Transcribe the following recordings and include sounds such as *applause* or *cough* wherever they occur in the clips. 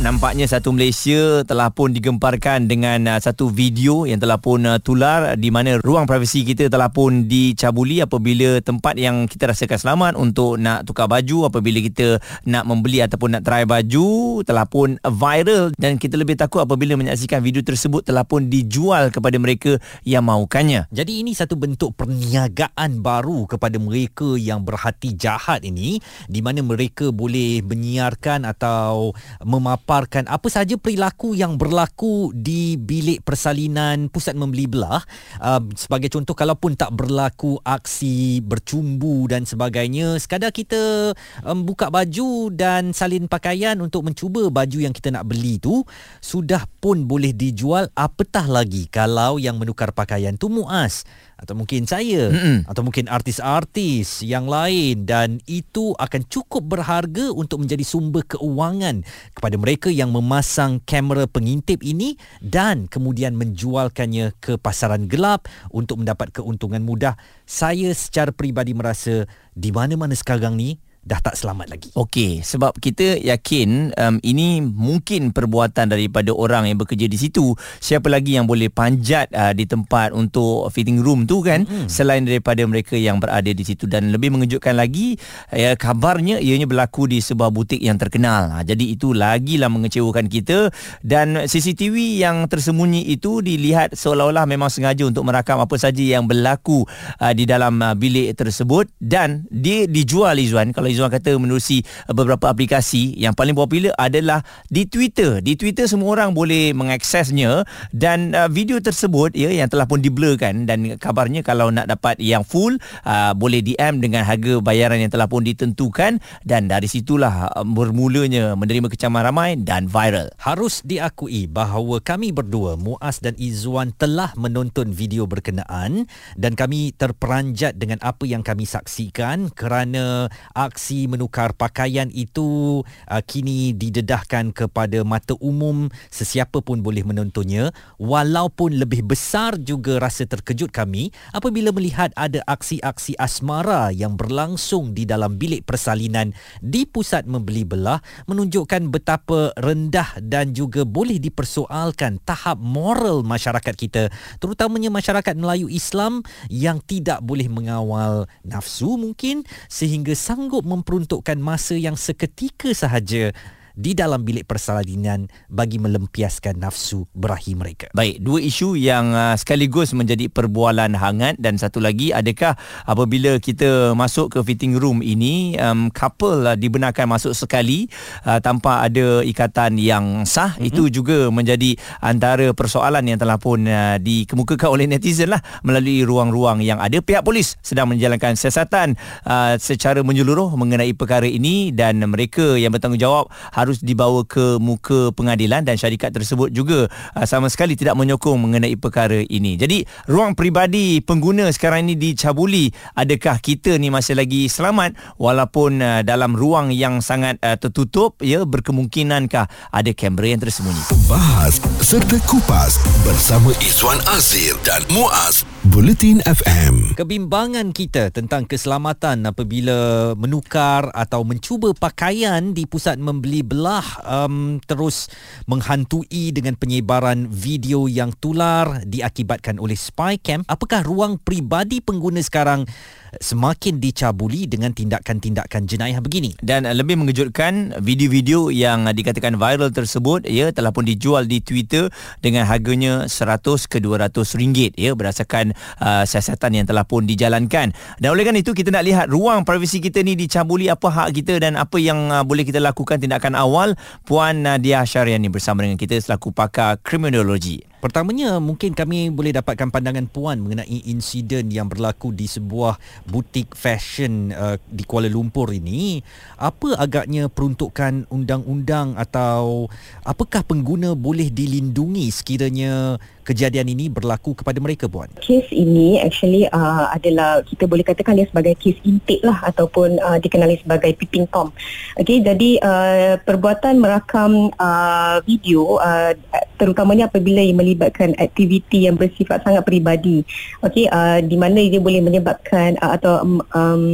Nampaknya satu Malaysia telah pun digemparkan dengan uh, satu video yang telah pun uh, tular di mana ruang privasi kita telah pun dicabuli apabila tempat yang kita rasakan selamat untuk nak tukar baju apabila kita nak membeli ataupun nak try baju telah pun viral dan kita lebih takut apabila menyaksikan video tersebut telah pun dijual kepada mereka yang mahukannya. Jadi ini satu bentuk perniagaan baru kepada mereka yang berhati jahat ini di mana mereka boleh menyiarkan atau memaparkan memaparkan apa sahaja perilaku yang berlaku di bilik persalinan pusat membeli belah uh, sebagai contoh kalaupun tak berlaku aksi bercumbu dan sebagainya sekadar kita um, buka baju dan salin pakaian untuk mencuba baju yang kita nak beli tu sudah pun boleh dijual apatah lagi kalau yang menukar pakaian tu muas atau mungkin saya. Mm-mm. atau mungkin artis-artis yang lain. Dan itu akan cukup berharga untuk menjadi sumber keuangan kepada mereka yang memasang kamera pengintip ini dan kemudian menjualkannya ke pasaran gelap untuk mendapat keuntungan mudah. Saya secara peribadi merasa di mana-mana sekarang ni dah tak selamat lagi. Okey, sebab kita yakin um, ini mungkin perbuatan daripada orang yang bekerja di situ. Siapa lagi yang boleh panjat uh, di tempat untuk fitting room tu kan mm-hmm. selain daripada mereka yang berada di situ dan lebih mengejutkan lagi ya kabarnya ianya berlaku di sebuah butik yang terkenal. Ha, jadi itu lagilah mengecewakan kita dan CCTV yang tersembunyi itu dilihat seolah-olah memang sengaja untuk merakam apa saja yang berlaku uh, di dalam uh, bilik tersebut dan dia dijual Izwan kalau Izwan kata menerusi uh, beberapa aplikasi yang paling popular adalah di Twitter. Di Twitter semua orang boleh mengaksesnya dan uh, video tersebut ya yang telah pun diblurkan dan kabarnya kalau nak dapat yang full uh, boleh DM dengan harga bayaran yang telah pun ditentukan dan dari situlah uh, bermulanya menerima kecaman ramai dan viral. Harus diakui bahawa kami berdua Muaz dan Izwan telah menonton video berkenaan dan kami terperanjat dengan apa yang kami saksikan kerana aksi aksi menukar pakaian itu uh, kini didedahkan kepada mata umum sesiapa pun boleh menontonnya. Walaupun lebih besar juga rasa terkejut kami apabila melihat ada aksi-aksi asmara yang berlangsung di dalam bilik persalinan di pusat membeli belah menunjukkan betapa rendah dan juga boleh dipersoalkan tahap moral masyarakat kita terutamanya masyarakat Melayu Islam yang tidak boleh mengawal nafsu mungkin sehingga sanggup memperuntukkan masa yang seketika sahaja di dalam bilik persalinan bagi melempiaskan nafsu berahi mereka. Baik, dua isu yang uh, sekaligus menjadi perbualan hangat dan satu lagi adakah apabila kita masuk ke fitting room ini um, couple uh, dibenarkan masuk sekali uh, tanpa ada ikatan yang sah mm-hmm. itu juga menjadi antara persoalan yang telah pun uh, dikemukakan oleh netizen lah melalui ruang-ruang yang ada pihak polis sedang menjalankan siasatan uh, secara menyeluruh mengenai perkara ini dan mereka yang bertanggungjawab harus harus dibawa ke muka pengadilan dan syarikat tersebut juga uh, sama sekali tidak menyokong mengenai perkara ini. Jadi ruang peribadi pengguna sekarang ini dicabuli. Adakah kita ni masih lagi selamat walaupun uh, dalam ruang yang sangat uh, tertutup ya berkemungkinankah ada kamera yang tersembunyi. Bahas serta kupas bersama Izwan Azir dan Muaz Bulletin FM. Kebimbangan kita tentang keselamatan apabila menukar atau mencuba pakaian di pusat membeli belah um, terus menghantui dengan penyebaran video yang tular diakibatkan oleh spy cam. Apakah ruang pribadi pengguna sekarang semakin dicabuli dengan tindakan-tindakan jenayah begini. Dan lebih mengejutkan video-video yang dikatakan viral tersebut ya telah pun dijual di Twitter dengan harganya 100 ke 200 ringgit ya berdasarkan uh, siasatan yang telah pun dijalankan. Dan oleh itu kita nak lihat ruang privasi kita ni dicabuli apa hak kita dan apa yang uh, boleh kita lakukan tindakan awal Puan Nadia Syariani bersama dengan kita selaku pakar kriminologi. Pertamanya mungkin kami boleh dapatkan pandangan puan mengenai insiden yang berlaku di sebuah butik fashion uh, di Kuala Lumpur ini. Apa agaknya peruntukan undang-undang atau apakah pengguna boleh dilindungi sekiranya kejadian ini berlaku kepada mereka puan? Kes ini actually uh, adalah kita boleh katakan dia sebagai kes intake lah ataupun uh, dikenali sebagai peeping tom. Okay, jadi uh, perbuatan merakam uh, video uh, terutamanya apabila ia melibatkan aktiviti yang bersifat sangat peribadi okey uh, di mana dia boleh menyebabkan uh, atau um, um,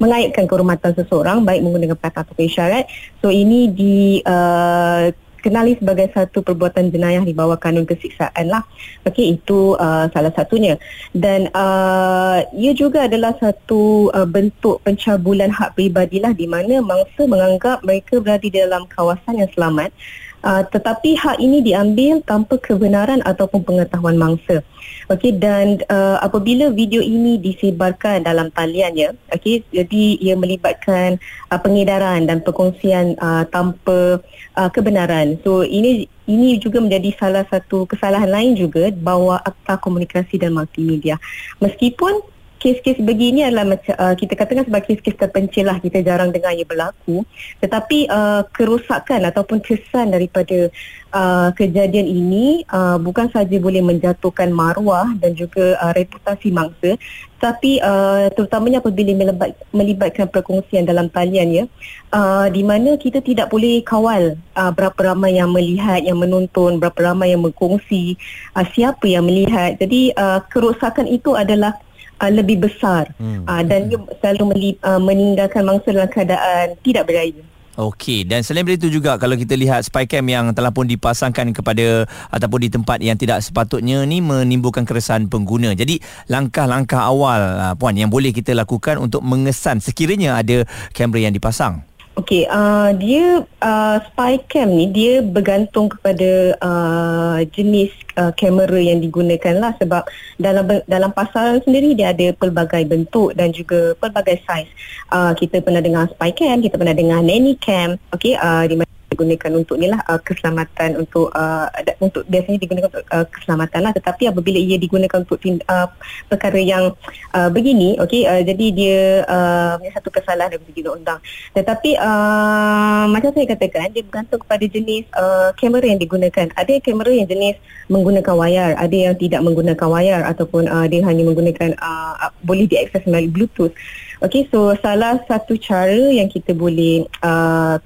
mengaitkan kehormatan seseorang baik menggunakan perkataan atau isyarat so ini di uh, kenali sebagai satu perbuatan jenayah di bawah kanun kesiksaan lah. Okey, itu uh, salah satunya. Dan uh, ia juga adalah satu uh, bentuk pencabulan hak peribadi lah di mana mangsa menganggap mereka berada di dalam kawasan yang selamat Uh, tetapi hak ini diambil tanpa kebenaran ataupun pengetahuan mangsa. Okey dan uh, apabila video ini disebarkan dalam talian ya, okey jadi ia melibatkan uh, pengedaran dan perkongsian uh, tanpa uh, kebenaran. So ini ini juga menjadi salah satu kesalahan lain juga bahawa Akta Komunikasi dan Multimedia. Meskipun kes-kes begini adalah macam uh, kita katakan sebagai kes-kes terpencil lah. Kita jarang dengar ia berlaku. Tetapi uh, kerosakan ataupun kesan daripada uh, kejadian ini uh, bukan saja boleh menjatuhkan maruah dan juga uh, reputasi mangsa tapi uh, terutamanya apabila melibat, melibatkan perkongsian dalam talian ya. Uh, di mana kita tidak boleh kawal uh, berapa ramai yang melihat yang menonton berapa ramai yang berkongsi uh, siapa yang melihat. Jadi uh, kerosakan itu adalah uh, lebih besar hmm. uh, dan dia selalu meli- uh, meninggalkan mangsa dalam keadaan tidak berdaya. Okey dan selain itu juga kalau kita lihat spycam yang telah pun dipasangkan kepada ataupun di tempat yang tidak sepatutnya ni menimbulkan keresahan pengguna. Jadi langkah-langkah awal uh, puan yang boleh kita lakukan untuk mengesan sekiranya ada kamera yang dipasang. Okey, uh, dia uh, spy cam ni dia bergantung kepada uh, jenis uh, kamera yang digunakan lah sebab dalam dalam pasaran sendiri dia ada pelbagai bentuk dan juga pelbagai saiz. Uh, kita pernah dengar spy cam, kita pernah dengar nanny cam, okey, uh, di mana digunakan untuk ni lah uh, keselamatan untuk uh, untuk biasanya digunakan untuk uh, keselamatan lah. Tetapi apabila ia digunakan untuk uh, perkara yang uh, begini okey uh, jadi dia uh, satu kesalahan dari segi undang tetapi uh, macam saya katakan dia bergantung kepada jenis uh, kamera yang digunakan. Ada kamera yang jenis menggunakan wayar ada yang tidak menggunakan wayar ataupun uh, dia hanya menggunakan uh, boleh diakses melalui bluetooth. Okey so salah satu cara yang kita boleh uh,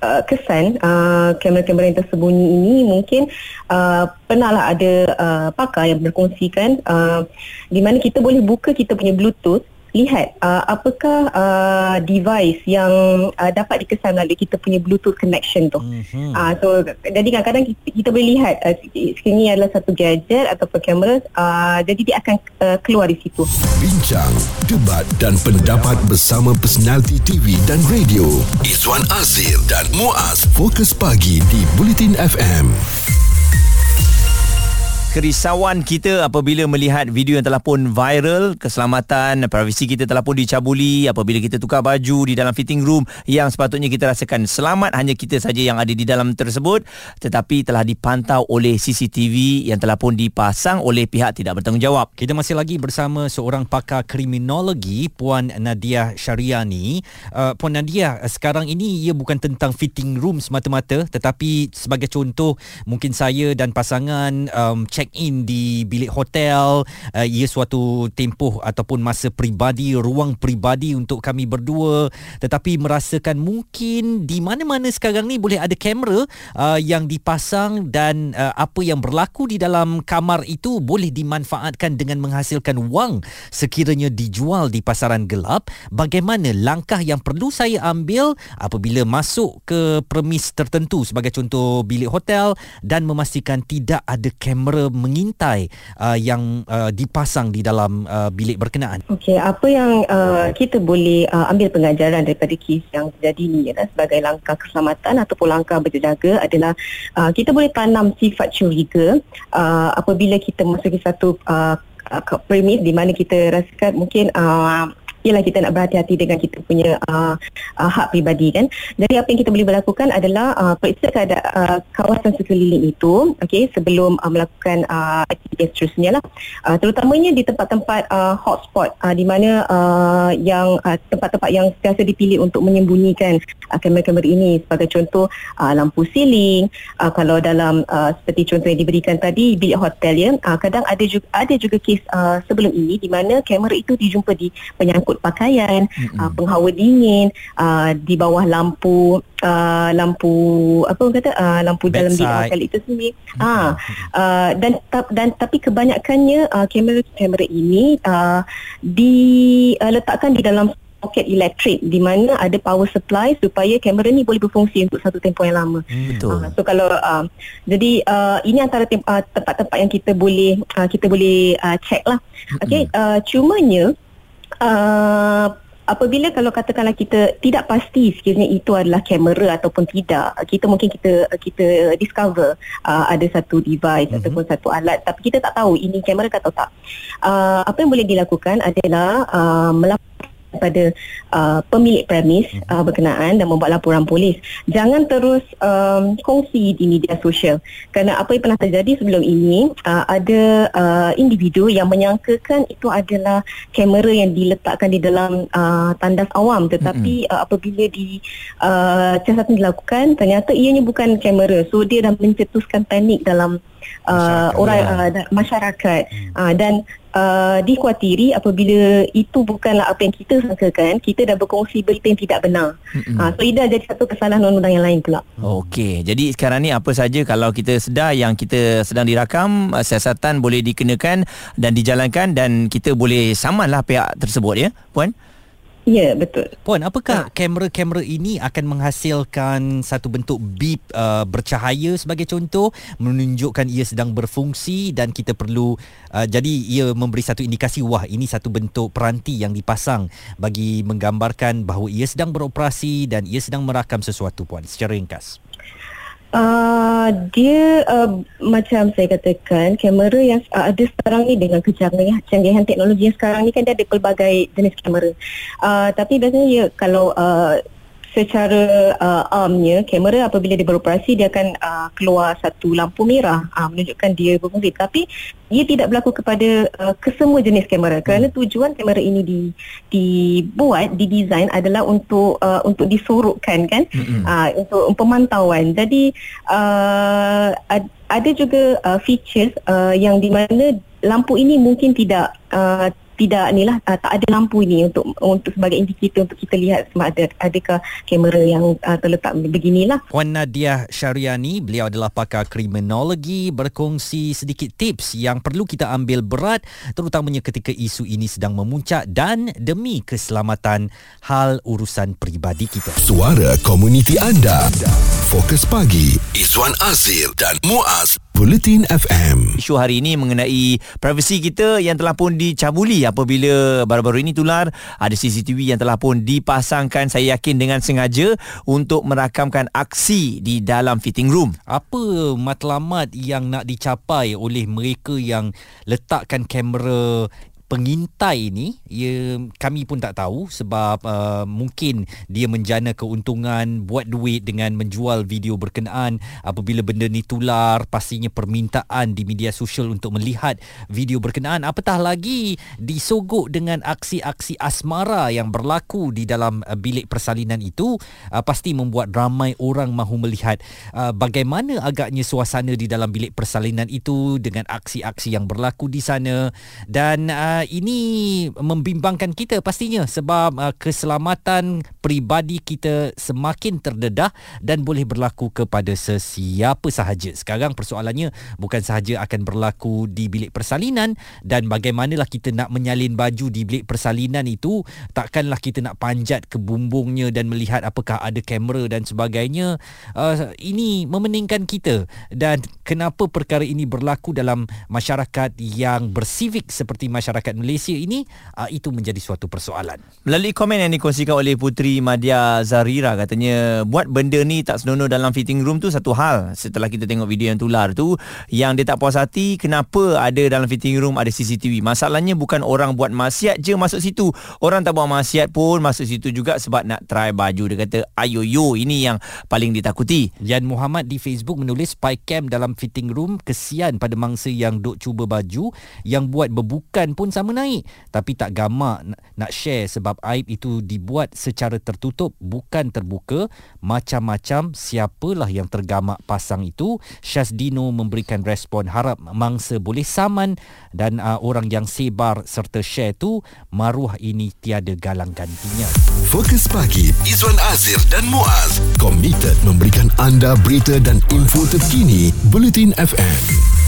uh, kesan uh, kamera-kamera yang tersembunyi ini mungkin uh, pernahlah ada uh, pakar yang berkongsikan uh, di mana kita boleh buka kita punya bluetooth lihat uh, apakah uh, device yang uh, dapat dikesan melalui kita punya bluetooth connection tu. Mm-hmm. Uh, so jadi kadang-kadang kita, kita boleh lihat uh, sekarang ini adalah satu gadget ataupun kamera uh, jadi dia akan uh, keluar di situ. Bincang, debat dan pendapat bersama personaliti TV dan radio. Izwan Azir dan Muaz Fokus Pagi di Bulletin FM kerisauan kita apabila melihat video yang telah pun viral keselamatan privasi kita telah pun dicabuli apabila kita tukar baju di dalam fitting room yang sepatutnya kita rasakan selamat hanya kita saja yang ada di dalam tersebut tetapi telah dipantau oleh CCTV yang telah pun dipasang oleh pihak tidak bertanggungjawab. Kita masih lagi bersama seorang pakar kriminologi Puan Nadia Syariani. Uh, Puan Nadia sekarang ini ia bukan tentang fitting room semata-mata tetapi sebagai contoh mungkin saya dan pasangan um, check check in di bilik hotel uh, ia suatu tempoh ataupun masa peribadi ruang peribadi untuk kami berdua. Tetapi merasakan mungkin di mana-mana sekarang ni boleh ada kamera uh, yang dipasang dan uh, apa yang berlaku di dalam kamar itu boleh dimanfaatkan dengan menghasilkan wang sekiranya dijual di pasaran gelap. Bagaimana langkah yang perlu saya ambil apabila masuk ke premis tertentu sebagai contoh bilik hotel dan memastikan tidak ada kamera mengintai uh, yang uh, dipasang di dalam uh, bilik berkenaan? Okey, apa yang uh, kita boleh uh, ambil pengajaran daripada kes yang terjadi ini ya, sebagai langkah keselamatan ataupun langkah berjaga adalah uh, kita boleh tanam sifat curiga uh, apabila kita masuki satu uh, premis di mana kita rasakan mungkin uh, ialah kita nak berhati-hati dengan kita punya uh, uh, hak pribadi kan. Jadi apa yang kita boleh lakukan adalah uh, periksa keadaan uh, kawasan sekeliling itu okey sebelum uh, melakukan uh, aktiviti seterusnya lah. Uh, terutamanya di tempat-tempat uh, hotspot uh, di mana uh, yang uh, tempat-tempat yang biasa dipilih untuk menyembunyikan uh, kamera-kamera ini sebagai contoh uh, lampu siling uh, kalau dalam uh, seperti contoh yang diberikan tadi bilik hotel ya uh, kadang ada juga ada juga kes uh, sebelum ini di mana kamera itu dijumpa di penyangkut kod pakaian, mm-hmm. uh, penghawa dingin, uh, di bawah lampu uh, lampu apa orang kata uh, lampu Bedside. dalam bilik hotel itu sendiri. Ah uh, uh, dan ta- dan tapi kebanyakannya uh, kamera-kamera ini uh, diletakkan uh, di dalam soket elektrik di mana ada power supply supaya kamera ni boleh berfungsi untuk satu tempoh yang lama. Betul. Uh, so kalau uh, jadi uh, ini antara tem- uh, tempat-tempat yang kita boleh uh, kita boleh uh, check lah. Okey, uh, cumanya uh, apabila kalau katakanlah kita tidak pasti sekiranya itu adalah kamera ataupun tidak, kita mungkin kita kita discover uh, ada satu device mm-hmm. ataupun satu alat tapi kita tak tahu ini kamera ke atau tak. Uh, apa yang boleh dilakukan adalah uh, melaporkan kepada uh, pemilik premis uh, berkenaan dan membuat laporan polis. Jangan terus um, kongsi di media sosial. Kerana apa yang pernah terjadi sebelum ini, uh, ada uh, individu yang menyangkakan itu adalah kamera yang diletakkan di dalam uh, tandas awam tetapi uh, apabila di uh, siasatan dilakukan ternyata ianya bukan kamera. So dia dah mencetuskan panik dalam uh, Masyarakat, orang ya. uh, masyarakat uh, dan uh, dikhawatiri apabila itu bukanlah apa yang kita sangkakan kita dah berkongsi berita yang tidak benar. Uh, so ia dah jadi satu kesalahan undang-undang yang lain pula. Okey, jadi sekarang ni apa saja kalau kita sedar yang kita sedang dirakam, uh, siasatan boleh dikenakan dan dijalankan dan kita boleh samanlah pihak tersebut ya, puan? Ya betul Puan, apakah kamera-kamera ini akan menghasilkan satu bentuk beep uh, bercahaya sebagai contoh menunjukkan ia sedang berfungsi dan kita perlu uh, jadi ia memberi satu indikasi wah ini satu bentuk peranti yang dipasang bagi menggambarkan bahawa ia sedang beroperasi dan ia sedang merakam sesuatu puan secara ringkas. Uh, dia uh, macam saya katakan kamera yang uh, ada sekarang ni dengan kecanggihan kecanggihan teknologi yang sekarang ni kan dia ada pelbagai jenis kamera. Uh, tapi biasanya ya, kalau uh, secara uh, armnya kamera apabila dia beroperasi dia akan uh, keluar satu lampu merah. Uh, menunjukkan dia berfungsi tapi ia tidak berlaku kepada uh, kesemua jenis kamera. Kerana tujuan kamera ini di dibuat didesain adalah untuk uh, untuk disorokkan kan? Uh, untuk pemantauan. Jadi uh, ad, ada juga uh, features uh, yang di mana lampu ini mungkin tidak uh, tidak ni lah uh, tak ada lampu ini untuk untuk sebagai indikator untuk kita lihat sama ada adakah kamera yang uh, terletak beginilah Puan Nadia Syariani, beliau adalah pakar kriminologi berkongsi sedikit tips yang perlu kita ambil berat terutamanya ketika isu ini sedang memuncak dan demi keselamatan hal urusan peribadi kita. Suara komuniti anda. Fokus pagi. Izwan Azir dan Muaz. Bulletin FM. Isu hari ini mengenai privasi kita yang telah pun dicabuli apabila baru-baru ini tular ada CCTV yang telah pun dipasangkan saya yakin dengan sengaja untuk merakamkan aksi di dalam fitting room. Apa matlamat yang nak dicapai oleh mereka yang letakkan kamera pengintai ni ya kami pun tak tahu sebab uh, mungkin dia menjana keuntungan buat duit dengan menjual video berkenaan. Apabila benda ni tular pastinya permintaan di media sosial untuk melihat video berkenaan. Apatah lagi disogok dengan aksi-aksi asmara yang berlaku di dalam uh, bilik persalinan itu uh, pasti membuat ramai orang mahu melihat uh, bagaimana agaknya suasana di dalam bilik persalinan itu dengan aksi-aksi yang berlaku di sana. Dan uh, ini membimbangkan kita pastinya sebab uh, keselamatan peribadi kita semakin terdedah dan boleh berlaku kepada sesiapa sahaja. Sekarang persoalannya bukan sahaja akan berlaku di bilik persalinan dan bagaimanalah kita nak menyalin baju di bilik persalinan itu takkanlah kita nak panjat ke bumbungnya dan melihat apakah ada kamera dan sebagainya. Uh, ini memeningkan kita dan kenapa perkara ini berlaku dalam masyarakat yang bersivik seperti masyarakat Malaysia ini uh, itu menjadi suatu persoalan. Melalui komen yang dikongsikan oleh Puteri Madia Zarira katanya buat benda ni tak senonoh dalam fitting room tu satu hal. Setelah kita tengok video yang tular tu yang dia tak puas hati kenapa ada dalam fitting room ada CCTV masalahnya bukan orang buat maksiat je masuk situ. Orang tak buat maksiat pun masuk situ juga sebab nak try baju. Dia kata ayo yo ini yang paling ditakuti. Yan Muhammad di Facebook menulis spy cam dalam fitting room kesian pada mangsa yang duk cuba baju yang buat berbukan pun sama naik. Tapi tak gamak nak- share sebab aib itu dibuat secara tertutup bukan terbuka. Macam-macam siapalah yang tergamak pasang itu. Syazdino memberikan respon harap mangsa boleh saman dan uh, orang yang sebar serta share tu maruah ini tiada galang gantinya. Fokus pagi Izwan Azir dan Muaz. Komited memberikan anda berita dan info terkini Bulletin FM.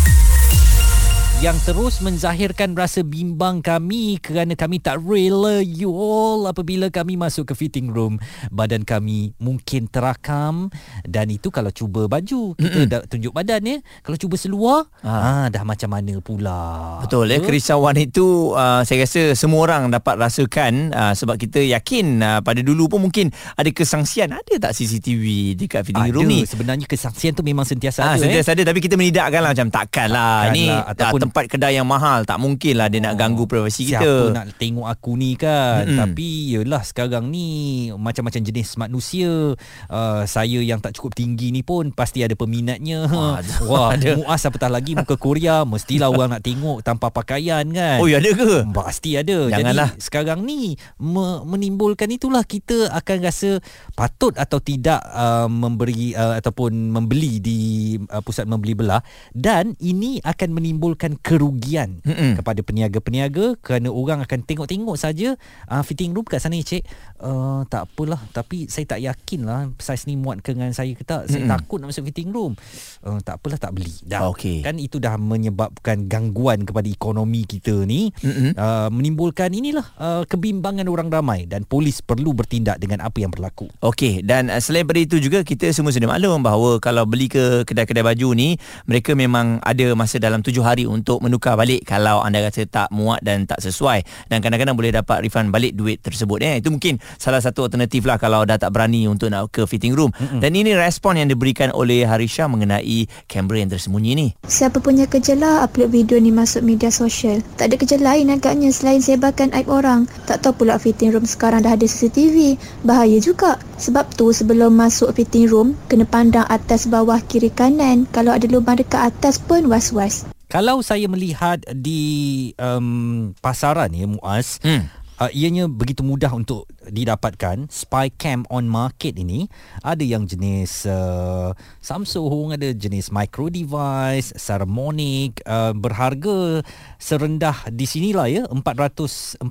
Yang terus menzahirkan rasa bimbang kami kerana kami tak rela you all apabila kami masuk ke fitting room. Badan kami mungkin terakam dan itu kalau cuba baju kita dah tunjuk badan ya. Kalau cuba seluar ah. dah macam mana pula? Betul ya. Kerisauan itu uh, saya rasa semua orang dapat rasakan uh, sebab kita yakin uh, pada dulu pun mungkin ada kesangsian. Ada tak CCTV dekat fitting ada. room ni? Sebenarnya kesangsian tu memang sentiasa Ah, ada sentiasa ada tapi kita menidakkan lah macam takkan lah Takkan ni lah, ataupun- tempat kedai yang mahal tak mungkin lah dia nak ganggu privasi Siapa kita nak tengok aku ni kan? Mm-mm. Tapi yelah sekarang ni Macam-macam jenis manusia. Uh, Saya yang tak cukup tinggi ni pun Pasti ada peminatnya. *laughs* Wah, Wah ada. Muaz apatah lagi Muka Korea. Mestilah orang nak tengok Tanpa pakaian kan? Oh ya ada ke? Pasti ada. Janganlah. Jadi sekarang ni me- Menimbulkan itulah Kita akan rasa Patut atau tidak uh, Memberi uh, Ataupun membeli Di uh, pusat membeli belah. Dan ini akan menimbulkan Kerugian Mm-mm. Kepada peniaga-peniaga Kerana orang akan tengok-tengok saja uh, Fitting room kat sana cik uh, Tak apalah Tapi saya tak yakin lah Saiz ni muat ke dengan saya ke tak Saya Mm-mm. takut nak masuk fitting room uh, Tak apalah tak beli dah Okey. Kan itu dah menyebabkan Gangguan kepada ekonomi kita ni Mm-mm. uh, menimbulkan inilah uh, kebimbangan orang ramai dan polis perlu bertindak dengan apa yang berlaku. Okey dan uh, selain daripada itu juga kita semua sudah maklum bahawa kalau beli ke kedai-kedai baju ni mereka memang ada masa dalam tujuh hari untuk menukar balik kalau anda rasa tak muat dan tak sesuai dan kadang-kadang boleh dapat refund balik duit tersebut eh itu mungkin salah satu alternatif lah kalau dah tak berani untuk nak ke fitting room mm-hmm. dan ini respon yang diberikan oleh Harisha mengenai kamera yang tersembunyi ni Siapa punya kerja lah upload video ni masuk media sosial. Tak ada kerja lain agaknya selain sebarkan aib orang. Tak tahu pula fitting room sekarang dah ada CCTV. Bahaya juga. Sebab tu sebelum masuk fitting room, kena pandang atas bawah kiri kanan. Kalau ada lubang dekat atas pun was-was. Kalau saya melihat di um, pasaran ya Muaz, hmm. uh, ianya begitu mudah untuk didapatkan spy cam on market ini. Ada yang jenis uh, Samsung ada jenis micro device Saramonic uh, berharga serendah di sinilah ya 449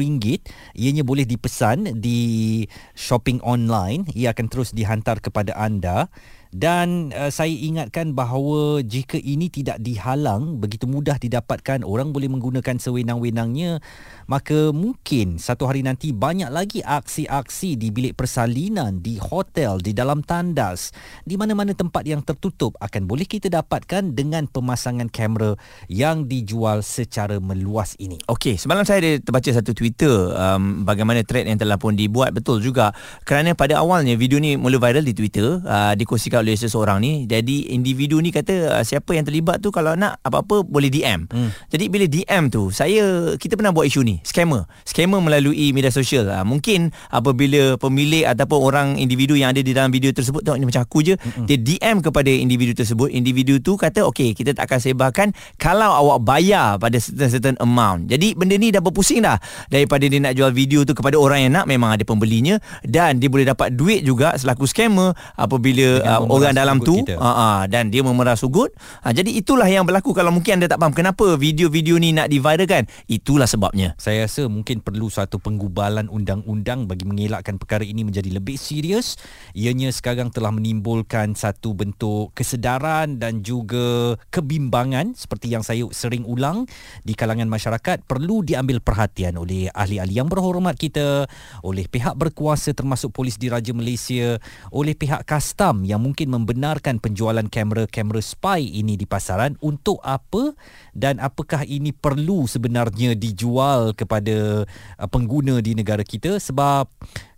ringgit. Ianya boleh dipesan di shopping online. Ia akan terus dihantar kepada anda dan uh, saya ingatkan bahawa jika ini tidak dihalang begitu mudah didapatkan orang boleh menggunakan sewenang-wenangnya maka mungkin satu hari nanti banyak lagi aksi-aksi di bilik persalinan di hotel di dalam tandas di mana-mana tempat yang tertutup akan boleh kita dapatkan dengan pemasangan kamera yang dijual secara meluas ini. Okey, semalam saya ada terbaca satu Twitter um, bagaimana thread yang telah pun dibuat. Betul juga kerana pada awalnya video ni mula viral di Twitter uh, dikongsikan oleh seseorang ni jadi individu ni kata uh, siapa yang terlibat tu kalau nak apa-apa boleh DM. Hmm. Jadi bila DM tu saya kita pernah buat isu ni scammer. Scammer melalui media sosial. Uh, mungkin apabila pemilik ataupun orang individu yang ada di dalam video tersebut tengok ni macam aku je hmm. dia DM kepada individu tersebut individu tu kata okey kita tak akan sebarkan kalau awak bayar pada certain certain amount. Jadi benda ni dah berpusing dah daripada dia nak jual video tu kepada orang yang nak memang ada pembelinya dan dia boleh dapat duit juga selaku scammer apabila uh, orang dalam tu kita. uh, uh, dan dia memeras sugut. Uh, jadi itulah yang berlaku kalau mungkin anda tak faham kenapa video-video ni nak diviralkan. Itulah sebabnya. Saya rasa mungkin perlu satu penggubalan undang-undang bagi mengelakkan perkara ini menjadi lebih serius. Ianya sekarang telah menimbulkan satu bentuk kesedaran dan juga kebimbangan seperti yang saya sering ulang di kalangan masyarakat perlu diambil perhatian oleh ahli-ahli yang berhormat kita, oleh pihak berkuasa termasuk polis diraja Malaysia, oleh pihak kastam yang mungkin membenarkan penjualan kamera-kamera spy ini di pasaran untuk apa dan apakah ini perlu sebenarnya dijual kepada uh, pengguna di negara kita sebab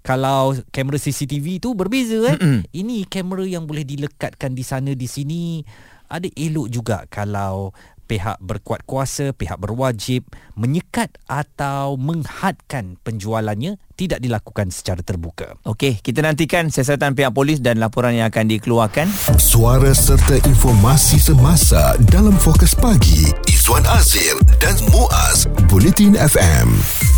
kalau kamera CCTV itu berbeza. Mm-mm. Ini kamera yang boleh dilekatkan di sana di sini. Ada elok juga kalau pihak berkuat kuasa, pihak berwajib menyekat atau menghadkan penjualannya tidak dilakukan secara terbuka. Okey, kita nantikan siasatan pihak polis dan laporan yang akan dikeluarkan. Suara serta informasi semasa dalam fokus pagi. Izwan Azir dan Muaz Bulletin FM.